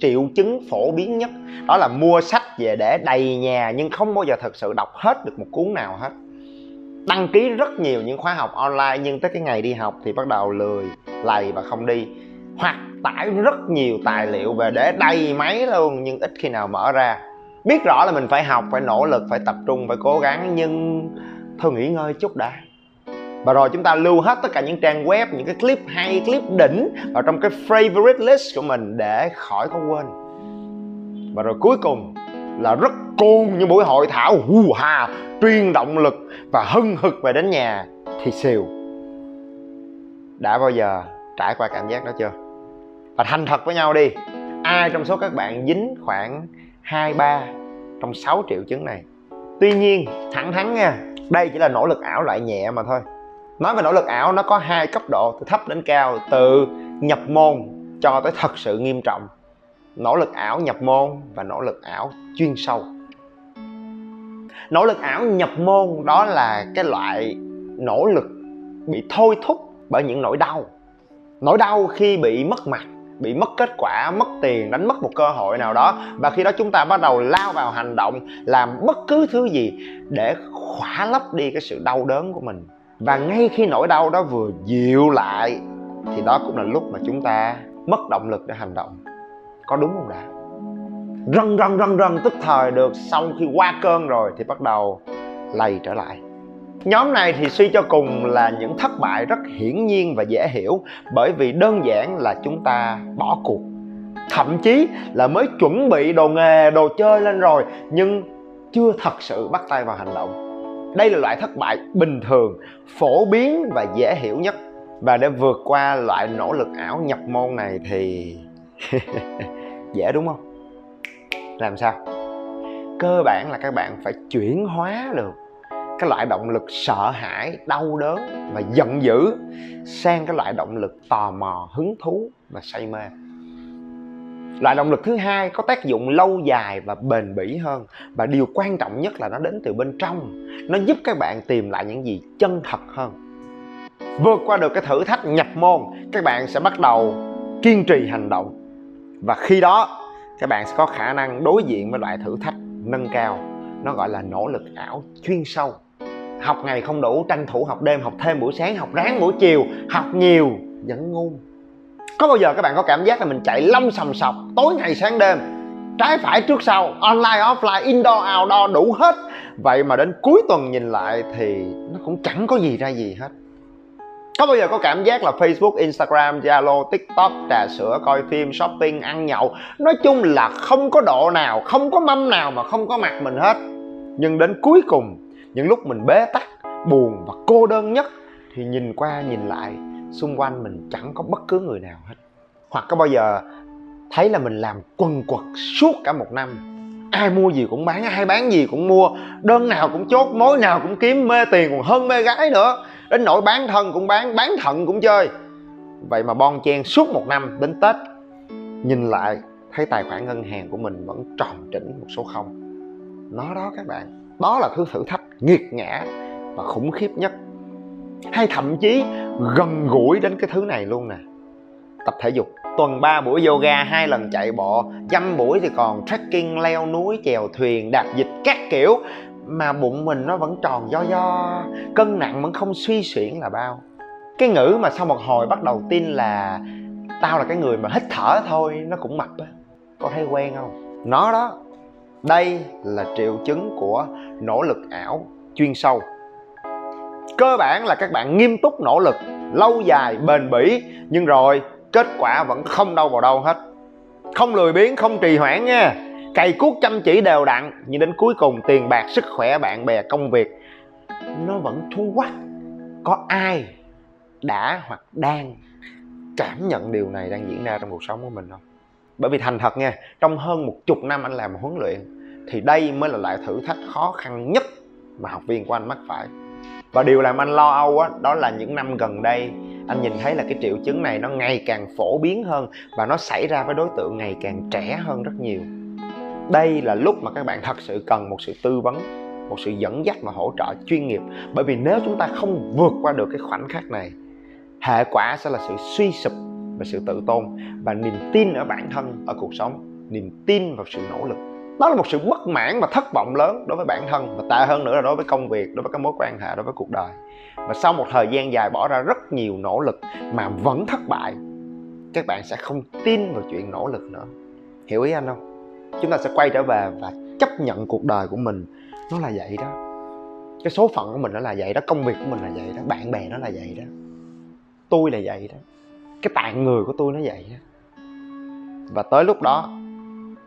triệu chứng phổ biến nhất. Đó là mua sách về để đầy nhà nhưng không bao giờ thực sự đọc hết được một cuốn nào hết. Đăng ký rất nhiều những khóa học online nhưng tới cái ngày đi học thì bắt đầu lười, lầy và không đi. Hoặc tải rất nhiều tài liệu về để đầy máy luôn nhưng ít khi nào mở ra. Biết rõ là mình phải học, phải nỗ lực, phải tập trung, phải cố gắng nhưng thôi nghỉ ngơi chút đã và rồi chúng ta lưu hết tất cả những trang web, những cái clip hay, clip đỉnh vào trong cái favorite list của mình để khỏi có quên. Và rồi cuối cùng là rất cuồng như buổi hội thảo hù hà truyền động lực và hưng hực về đến nhà thì xìu. Đã bao giờ trải qua cảm giác đó chưa? Và thành thật với nhau đi, ai trong số các bạn dính khoảng hai, ba trong 6 triệu chứng này? Tuy nhiên, thẳng thắn nha, đây chỉ là nỗ lực ảo loại nhẹ mà thôi nói về nỗ lực ảo, nó có hai cấp độ, từ thấp đến cao, từ nhập môn cho tới thật sự nghiêm trọng. Nỗ lực ảo nhập môn và nỗ lực ảo chuyên sâu. Nỗ lực ảo nhập môn đó là cái loại nỗ lực bị thôi thúc bởi những nỗi đau. Nỗi đau khi bị mất mặt, bị mất kết quả, mất tiền, đánh mất một cơ hội nào đó. Và khi đó chúng ta bắt đầu lao vào hành động, làm bất cứ thứ gì để khỏa lấp đi cái sự đau đớn của mình và ngay khi nỗi đau đó vừa dịu lại, thì đó cũng là lúc mà chúng ta mất động lực để hành động. Có đúng không đã? Rần rần rần rần, tức thời được xong khi qua cơn rồi thì bắt đầu lầy trở lại. Nhóm này thì suy cho cùng là những thất bại rất hiển nhiên và dễ hiểu, bởi vì đơn giản là chúng ta bỏ cuộc. Thậm chí là mới chuẩn bị đồ nghề, đồ chơi lên rồi, nhưng chưa thật sự bắt tay vào hành động đây là loại thất bại bình thường, phổ biến và dễ hiểu nhất. Và để vượt qua loại nỗ lực ảo nhập môn này thì dễ đúng không? Làm sao? Cơ bản là các bạn phải chuyển hóa được cái loại động lực sợ hãi, đau đớn và giận dữ sang cái loại động lực tò mò, hứng thú và say mê loại động lực thứ hai có tác dụng lâu dài và bền bỉ hơn. Và điều quan trọng nhất là nó đến từ bên trong. Nó giúp các bạn tìm lại những gì chân thật hơn. Vượt qua được cái thử thách nhập môn, các bạn sẽ bắt đầu kiên trì hành động. Và khi đó, các bạn sẽ có khả năng đối diện với loại thử thách nâng cao. Nó gọi là nỗ lực ảo chuyên sâu. Học ngày không đủ, tranh thủ học đêm, học thêm buổi sáng, học ráng buổi chiều, học nhiều, vẫn ngu có bao giờ các bạn có cảm giác là mình chạy lông sầm sọc tối ngày sáng đêm trái phải trước sau online offline indoor outdoor đủ hết? Vậy mà đến cuối tuần nhìn lại thì nó cũng chẳng có gì ra gì hết. Có bao giờ có cảm giác là Facebook, Instagram, Zalo, TikTok, trà sữa, coi phim, shopping, ăn nhậu Nói chung là không có độ nào, không có mâm nào mà không có mặt mình hết. Nhưng đến cuối cùng, những lúc mình bế tắc, buồn và cô đơn nhất Thì nhìn qua nhìn lại, xung quanh mình chẳng có bất cứ người nào hết. Hoặc có bao giờ thấy là mình làm quần quật suốt cả một năm. Ai mua gì cũng bán, ai bán gì cũng mua. Đơn nào cũng chốt, mối nào cũng kiếm, mê tiền còn hơn mê gái nữa. Đến nỗi bán thân cũng bán bán thận cũng chơi. Vậy mà bon chen suốt một năm đến tết, nhìn lại thấy tài khoản ngân hàng của mình vẫn tròn trĩnh một số không. Nó đó các bạn, đó là thứ thử thách nghiệt ngã và khủng khiếp nhất hay thậm chí gần gũi đến cái thứ này luôn nè. Tập thể dục, tuần 3 buổi yoga, hai lần chạy bộ, dăm buổi thì còn trekking, leo núi, chèo thuyền, đạp dịch các kiểu. Mà bụng mình nó vẫn tròn do do, cân nặng vẫn không suy xuyển là bao. Cái ngữ mà sau một hồi bắt đầu tin là tao là cái người mà hít thở thôi, nó cũng mập á. Có thấy quen không? Nó đó, đây là triệu chứng của nỗ lực ảo chuyên sâu cơ bản là các bạn nghiêm túc nỗ lực, lâu dài, bền bỉ, nhưng rồi kết quả vẫn không đâu vào đâu hết. Không lười biếng, không trì hoãn nha. Cày cuốc chăm chỉ đều đặn, nhưng đến cuối cùng tiền bạc, sức khỏe, bạn bè, công việc, nó vẫn thu quắc có ai đã hoặc đang cảm nhận điều này đang diễn ra trong cuộc sống của mình không? Bởi vì thành thật nha, trong hơn một chục năm anh làm huấn luyện, thì đây mới là loại thử thách khó khăn nhất mà học viên của anh mắc phải và điều làm anh lo âu á, đó là những năm gần đây, anh nhìn thấy là cái triệu chứng này nó ngày càng phổ biến hơn và nó xảy ra với đối tượng ngày càng trẻ hơn rất nhiều. Đây là lúc mà các bạn thật sự cần một sự tư vấn, một sự dẫn dắt và hỗ trợ chuyên nghiệp. Bởi vì nếu chúng ta không vượt qua được cái khoảnh khắc này, hệ quả sẽ là sự suy sụp và sự tự tôn và niềm tin ở bản thân, ở cuộc sống, niềm tin vào sự nỗ lực đó là một sự bất mãn và thất vọng lớn đối với bản thân và tệ hơn nữa là đối với công việc, đối với các mối quan hệ, đối với cuộc đời. Và sau một thời gian dài bỏ ra rất nhiều nỗ lực mà vẫn thất bại, các bạn sẽ không tin vào chuyện nỗ lực nữa. Hiểu ý anh không? Chúng ta sẽ quay trở về và chấp nhận cuộc đời của mình. Nó là vậy đó. Cái số phận của mình nó là vậy đó, công việc của mình là vậy đó, bạn bè nó là vậy đó. Tôi là vậy đó. Cái tạng người của tôi nó vậy đó. Và tới lúc đó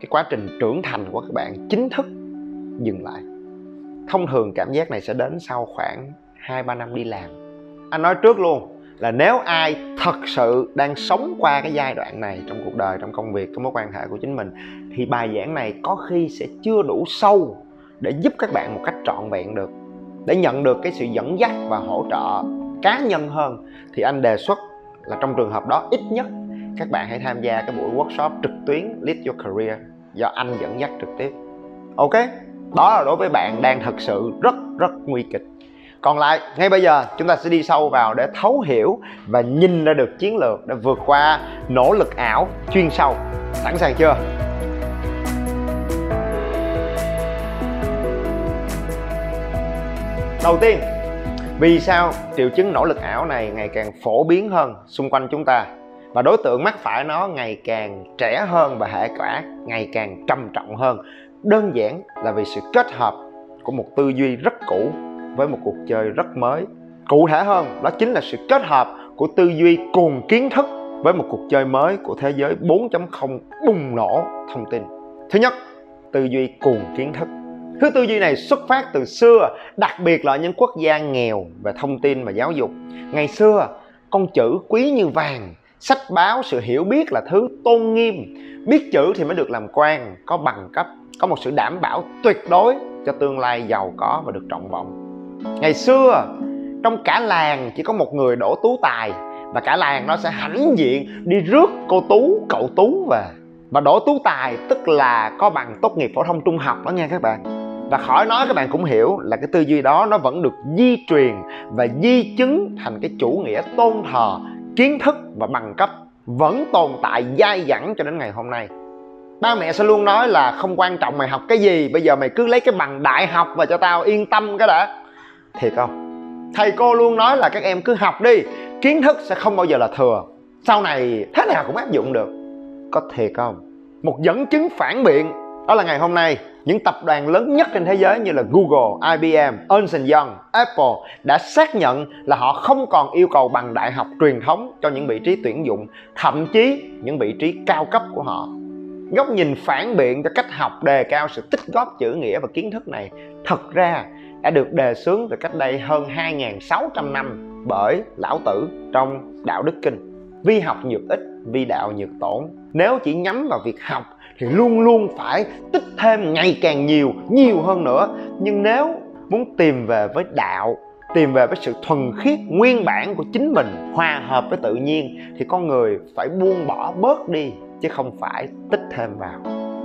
cái quá trình trưởng thành của các bạn chính thức dừng lại. Thông thường cảm giác này sẽ đến sau khoảng hai, ba năm đi làm. Anh nói trước luôn là nếu ai thật sự đang sống qua cái giai đoạn này trong cuộc đời, trong công việc, trong mối quan hệ của chính mình, thì bài giảng này có khi sẽ chưa đủ sâu để giúp các bạn một cách trọn vẹn được. Để nhận được cái sự dẫn dắt và hỗ trợ cá nhân hơn, thì anh đề xuất là trong trường hợp đó ít nhất các bạn hãy tham gia cái buổi workshop trực tuyến Lead Your Career do anh dẫn dắt trực tiếp. Ok, đó là đối với bạn đang thực sự rất rất nguy kịch. Còn lại, ngay bây giờ, chúng ta sẽ đi sâu vào để thấu hiểu và nhìn ra được chiến lược để vượt qua nỗ lực ảo chuyên sâu. Sẵn sàng chưa? Đầu tiên, vì sao triệu chứng nỗ lực ảo này ngày càng phổ biến hơn xung quanh chúng ta? Và đối tượng mắc phải nó ngày càng trẻ hơn và hệ quả ngày càng trầm trọng hơn. Đơn giản là vì sự kết hợp của một tư duy rất cũ với một cuộc chơi rất mới. Cụ thể hơn, đó chính là sự kết hợp của tư duy cùng kiến thức với một cuộc chơi mới của thế giới 4.0 bùng nổ thông tin. Thứ nhất, tư duy cùng kiến thức. Thứ tư duy này xuất phát từ xưa, đặc biệt là những quốc gia nghèo về thông tin và giáo dục. Ngày xưa, con chữ quý như vàng sách báo, sự hiểu biết là thứ tôn nghiêm. Biết chữ thì mới được làm quan, có bằng cấp, có một sự đảm bảo tuyệt đối cho tương lai giàu có và được trọng vọng. Ngày xưa, trong cả làng chỉ có một người đổ tú tài, và cả làng nó sẽ hãnh diện đi rước cô tú, cậu tú về. Và đổ tú tài tức là có bằng tốt nghiệp phổ thông trung học đó nha các bạn. Và khỏi nói các bạn cũng hiểu là cái tư duy đó nó vẫn được di truyền và di chứng thành cái chủ nghĩa tôn thờ kiến thức và bằng cấp vẫn tồn tại dai dẳng cho đến ngày hôm nay. Ba mẹ sẽ luôn nói là không quan trọng mày học cái gì, bây giờ mày cứ lấy cái bằng đại học và cho tao yên tâm cái đã. Thiệt không? Thầy cô luôn nói là các em cứ học đi, kiến thức sẽ không bao giờ là thừa. Sau này thế nào cũng áp dụng được. Có thiệt không? Một dẫn chứng phản biện đó là ngày hôm nay những tập đoàn lớn nhất trên thế giới như là Google, IBM, Ernst Young, Apple đã xác nhận là họ không còn yêu cầu bằng đại học truyền thống cho những vị trí tuyển dụng, thậm chí những vị trí cao cấp của họ. Góc nhìn phản biện cho cách học đề cao sự tích góp chữ nghĩa và kiến thức này thật ra đã được đề xướng từ cách đây hơn 2.600 năm bởi Lão Tử trong Đạo Đức Kinh. Vi học nhược ích, vi đạo nhược tổn. Nếu chỉ nhắm vào việc học thì luôn luôn phải tích thêm ngày càng nhiều, nhiều hơn nữa. Nhưng nếu muốn tìm về với đạo, tìm về với sự thuần khiết nguyên bản của chính mình, hòa hợp với tự nhiên thì con người phải buông bỏ bớt đi chứ không phải tích thêm vào.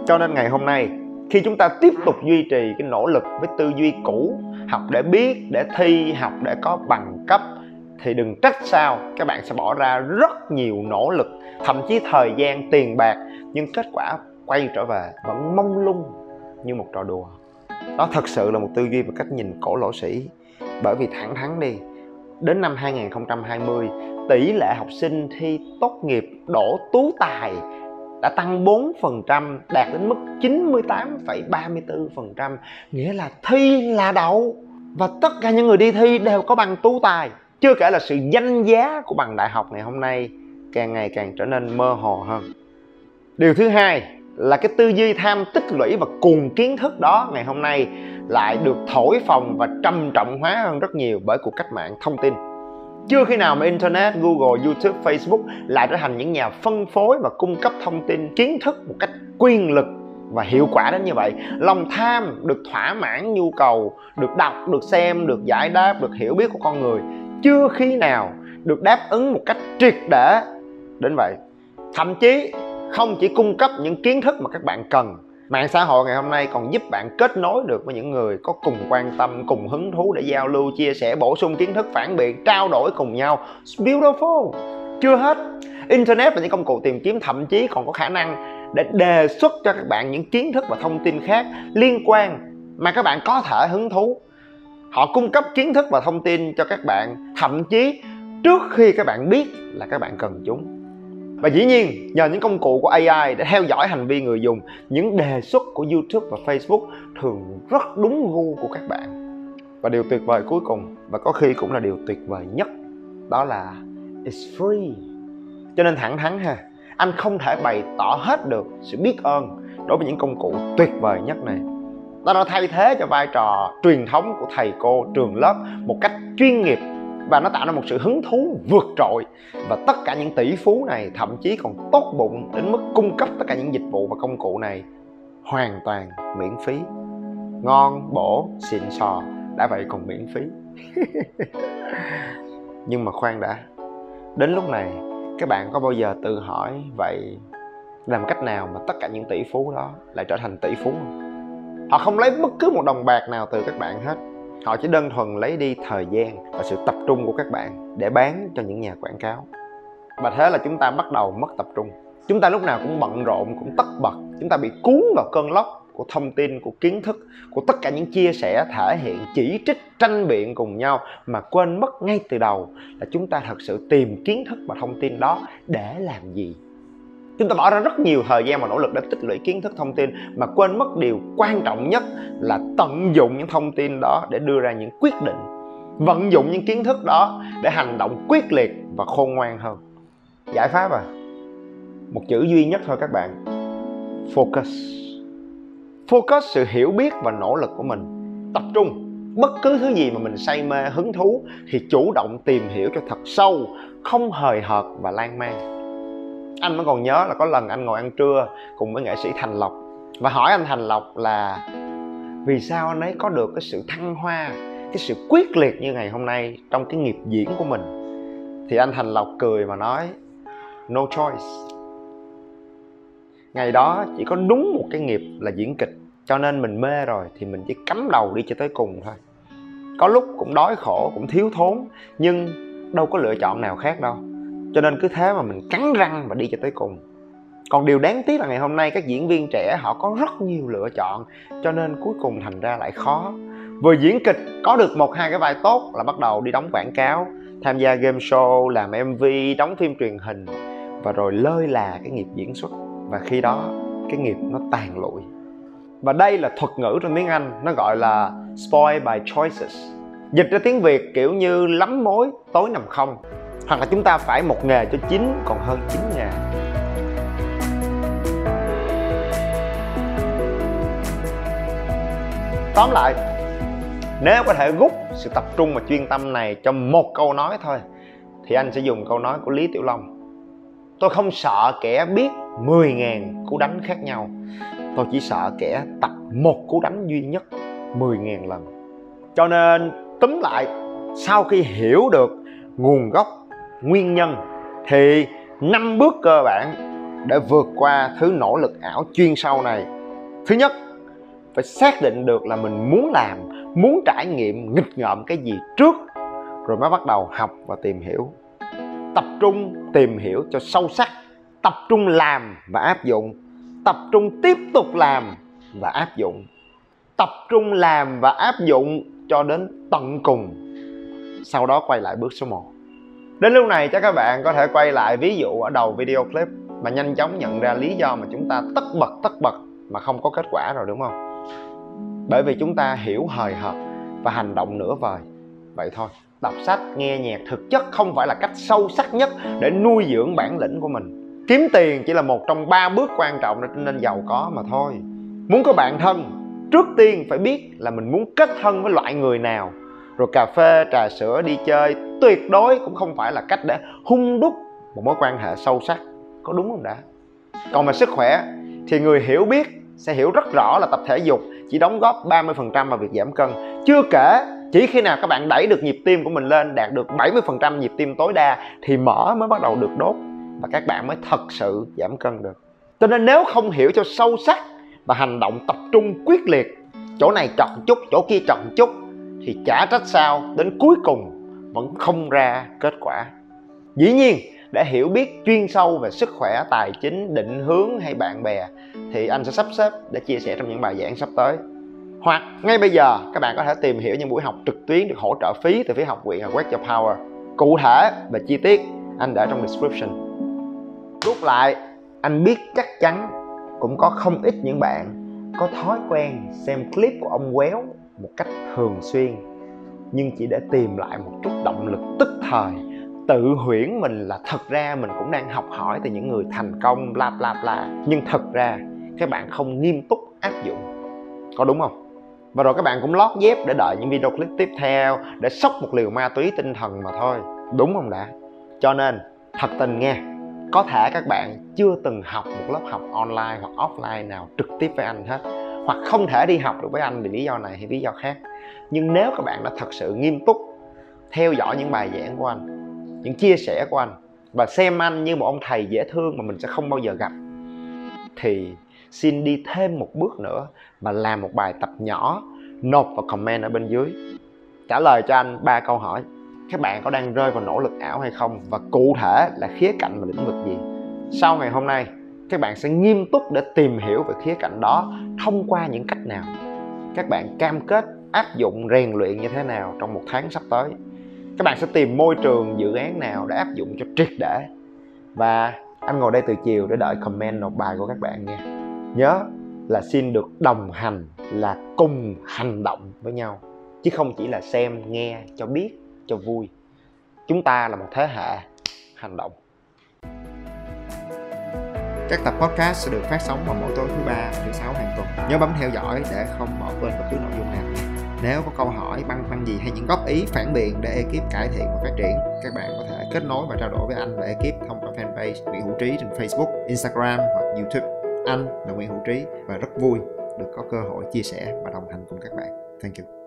Cho nên ngày hôm nay khi chúng ta tiếp tục duy trì cái nỗ lực với tư duy cũ học để biết để thi học để có bằng cấp thì đừng trách sao các bạn sẽ bỏ ra rất nhiều nỗ lực thậm chí thời gian tiền bạc nhưng kết quả quay trở về vẫn mông lung như một trò đùa. Đó thật sự là một tư duy và cách nhìn cổ lỗ sĩ. Bởi vì thẳng thắn đi đến năm 2020 tỷ lệ học sinh thi tốt nghiệp đổ tú tài đã tăng 4% đạt đến mức 98,34% nghĩa là thi là đậu và tất cả những người đi thi đều có bằng tú tài. Chưa kể là sự danh giá của bằng đại học ngày hôm nay càng ngày càng trở nên mơ hồ hơn. Điều thứ hai là cái tư duy tham tích lũy và cùng kiến thức đó ngày hôm nay lại được thổi phồng và trầm trọng hóa hơn rất nhiều bởi cuộc cách mạng thông tin. Chưa khi nào mà internet, google, youtube, facebook lại trở thành những nhà phân phối và cung cấp thông tin kiến thức một cách quyền lực và hiệu quả đến như vậy. Lòng tham được thỏa mãn, nhu cầu được đọc, được xem, được giải đáp, được hiểu biết của con người chưa khi nào được đáp ứng một cách triệt để đến vậy. Thậm chí không chỉ cung cấp những kiến thức mà các bạn cần, mạng xã hội ngày hôm nay còn giúp bạn kết nối được với những người có cùng quan tâm, cùng hứng thú để giao lưu, chia sẻ, bổ sung kiến thức, phản biện, trao đổi cùng nhau. It's beautiful. Chưa hết. Internet và những công cụ tìm kiếm, thậm chí còn có khả năng để đề xuất cho các bạn những kiến thức và thông tin khác liên quan mà các bạn có thể hứng thú. Họ cung cấp kiến thức và thông tin cho các bạn, thậm chí trước khi các bạn biết là các bạn cần chúng và dĩ nhiên, nhờ những công cụ của AI để theo dõi hành vi người dùng, những đề xuất của YouTube và Facebook thường rất đúng gu của các bạn. Và điều tuyệt vời cuối cùng, và có khi cũng là điều tuyệt vời nhất, đó là it's free. Cho nên thẳng thắn ha, anh không thể bày tỏ hết được sự biết ơn đối với những công cụ tuyệt vời nhất này. Nó đã thay thế cho vai trò truyền thống của thầy cô trường lớp một cách chuyên nghiệp và nó tạo ra một sự hứng thú vượt trội. Và tất cả những tỷ phú này thậm chí còn tốt bụng đến mức cung cấp tất cả những dịch vụ và công cụ này hoàn toàn miễn phí. Ngon, bổ, xịn sò, đã vậy còn miễn phí. Nhưng mà khoan đã, đến lúc này, các bạn có bao giờ tự hỏi vậy làm cách nào mà tất cả những tỷ phú đó lại trở thành tỷ phú không? Họ không lấy bất cứ một đồng bạc nào từ các bạn hết họ chỉ đơn thuần lấy đi thời gian và sự tập trung của các bạn để bán cho những nhà quảng cáo. Và thế là chúng ta bắt đầu mất tập trung. Chúng ta lúc nào cũng bận rộn, cũng tất bật. Chúng ta bị cuốn vào cơn lốc của thông tin, của kiến thức, của tất cả những chia sẻ, thể hiện, chỉ trích, tranh biện cùng nhau mà quên mất ngay từ đầu là chúng ta thật sự tìm kiến thức và thông tin đó để làm gì chúng ta bỏ ra rất nhiều thời gian và nỗ lực để tích lũy kiến thức thông tin, mà quên mất điều quan trọng nhất là tận dụng những thông tin đó để đưa ra những quyết định, vận dụng những kiến thức đó để hành động quyết liệt và khôn ngoan hơn. Giải pháp à? Một chữ duy nhất thôi các bạn. Focus. Focus sự hiểu biết và nỗ lực của mình. Tập trung. Bất cứ thứ gì mà mình say mê, hứng thú thì chủ động tìm hiểu cho thật sâu, không hời hợt và lan man anh vẫn còn nhớ là có lần anh ngồi ăn trưa cùng với nghệ sĩ thành lộc. Và hỏi anh thành lộc là, vì sao anh ấy có được cái sự thăng hoa, cái sự quyết liệt như ngày hôm nay trong cái nghiệp diễn của mình? Thì anh thành lộc cười mà nói, no choice. Ngày đó chỉ có đúng một cái nghiệp là diễn kịch, cho nên mình mê rồi thì mình chỉ cắm đầu đi cho tới cùng thôi. Có lúc cũng đói khổ, cũng thiếu thốn, nhưng đâu có lựa chọn nào khác đâu cho nên cứ thế mà mình cắn răng và đi cho tới cùng. Còn điều đáng tiếc là ngày hôm nay các diễn viên trẻ họ có rất nhiều lựa chọn, cho nên cuối cùng thành ra lại khó. Vừa diễn kịch, có được một, hai cái vai tốt là bắt đầu đi đóng quảng cáo, tham gia game show, làm mv đóng phim truyền hình và rồi lơi là cái nghiệp diễn xuất. Và khi đó, cái nghiệp nó tàn lụi. Và đây là thuật ngữ trong tiếng Anh, nó gọi là spoil by choices. Dịch ra tiếng Việt kiểu như lắm mối, tối nằm không hoặc là chúng ta phải một nghề cho chín, còn hơn chín nghề. Tóm lại, nếu có thể rút sự tập trung và chuyên tâm này cho một câu nói thôi, thì anh sẽ dùng câu nói của Lý Tiểu Long. Tôi không sợ kẻ biết 10.000 cú đánh khác nhau. Tôi chỉ sợ kẻ tập một cú đánh duy nhất 10.000 lần. Cho nên, túm lại, sau khi hiểu được nguồn gốc nguyên nhân thì năm bước cơ bản để vượt qua thứ nỗ lực ảo chuyên sâu này. Thứ nhất, phải xác định được là mình muốn làm, muốn trải nghiệm, nghịch ngợm cái gì trước, rồi mới bắt đầu học và tìm hiểu. Tập trung tìm hiểu cho sâu sắc, tập trung làm và áp dụng. Tập trung tiếp tục làm và áp dụng. Tập trung làm và áp dụng cho đến tận cùng. Sau đó quay lại bước số 1 đến lúc này chắc các bạn có thể quay lại ví dụ ở đầu video clip mà nhanh chóng nhận ra lý do mà chúng ta tất bật tất bật mà không có kết quả rồi, đúng không? Bởi vì chúng ta hiểu hời hợt và hành động nửa vời. Vậy thôi, đọc sách, nghe nhạc thực chất không phải là cách sâu sắc nhất để nuôi dưỡng bản lĩnh của mình. Kiếm tiền chỉ là một trong ba bước quan trọng để trở nên giàu có mà thôi. Muốn có bạn thân, trước tiên phải biết là mình muốn kết thân với loại người nào. Rồi cà phê, trà sữa, đi chơi tuyệt đối cũng không phải là cách để hung đúc một mối quan hệ sâu sắc. Có đúng không đã? Còn về sức khỏe thì người hiểu biết sẽ hiểu rất rõ là tập thể dục chỉ đóng góp 30% vào việc giảm cân. Chưa kể, chỉ khi nào các bạn đẩy được nhịp tim của mình lên, đạt được 70% nhịp tim tối đa thì mỡ mới bắt đầu được đốt và các bạn mới thật sự giảm cân được. Cho nên nếu không hiểu cho sâu sắc và hành động tập trung quyết liệt, chỗ này chọn chút, chỗ kia chọn chút, thì chả trách sao đến cuối cùng vẫn không ra kết quả. Dĩ nhiên, để hiểu biết chuyên sâu về sức khỏe, tài chính, định hướng hay bạn bè, thì anh sẽ sắp xếp để chia sẻ trong những bài giảng sắp tới. Hoặc ngay bây giờ, các bạn có thể tìm hiểu những buổi học trực tuyến được hỗ trợ phí từ phía học viện Wake Your Power. Cụ thể và chi tiết anh để trong description. Rút lại, anh biết chắc chắn cũng có không ít những bạn có thói quen xem clip của ông quéo một cách thường xuyên nhưng chỉ để tìm lại một chút động lực tức thời. Tự huyễn mình là thật ra mình cũng đang học hỏi từ những người thành công, bla bla bla. Nhưng thật ra, các bạn không nghiêm túc áp dụng. Có đúng không? Và rồi các bạn cũng lót dép để đợi những video clip tiếp theo, để sốc một liều ma túy tinh thần mà thôi. Đúng không đã? Cho nên, thật tình nghe, có thể các bạn chưa từng học một lớp học online hoặc offline nào trực tiếp với anh hết hoặc không thể đi học được với anh vì lý do này hay lý do khác. Nhưng nếu các bạn đã thật sự nghiêm túc theo dõi những bài giảng của anh, những chia sẻ của anh và xem anh như một ông thầy dễ thương mà mình sẽ không bao giờ gặp, thì xin đi thêm một bước nữa và làm một bài tập nhỏ nộp vào comment ở bên dưới. Trả lời cho anh ba câu hỏi. Các bạn có đang rơi vào nỗ lực ảo hay không? Và cụ thể là khía cạnh và lĩnh vực gì? Sau ngày hôm nay các bạn sẽ nghiêm túc để tìm hiểu về khía cạnh đó thông qua những cách nào. Các bạn cam kết áp dụng rèn luyện như thế nào trong một tháng sắp tới. Các bạn sẽ tìm môi trường dự án nào để áp dụng cho triệt để. Và anh ngồi đây từ chiều để đợi comment nộp bài của các bạn nha. Nhớ là xin được đồng hành, là cùng hành động với nhau, chứ không chỉ là xem, nghe, cho biết, cho vui. Chúng ta là một thế hệ hành động các tập podcast sẽ được phát sóng vào mỗi tối thứ ba và thứ sáu hàng tuần nhớ bấm theo dõi để không bỏ quên bất cứ nội dung nào nếu có câu hỏi băn khoăn gì hay những góp ý phản biện để ekip cải thiện và phát triển các bạn có thể kết nối và trao đổi với anh và ekip thông qua fanpage Nguyễn Hữu Trí trên Facebook, Instagram hoặc YouTube anh là Nguyễn Hữu Trí và rất vui được có cơ hội chia sẻ và đồng hành cùng các bạn. Thank you.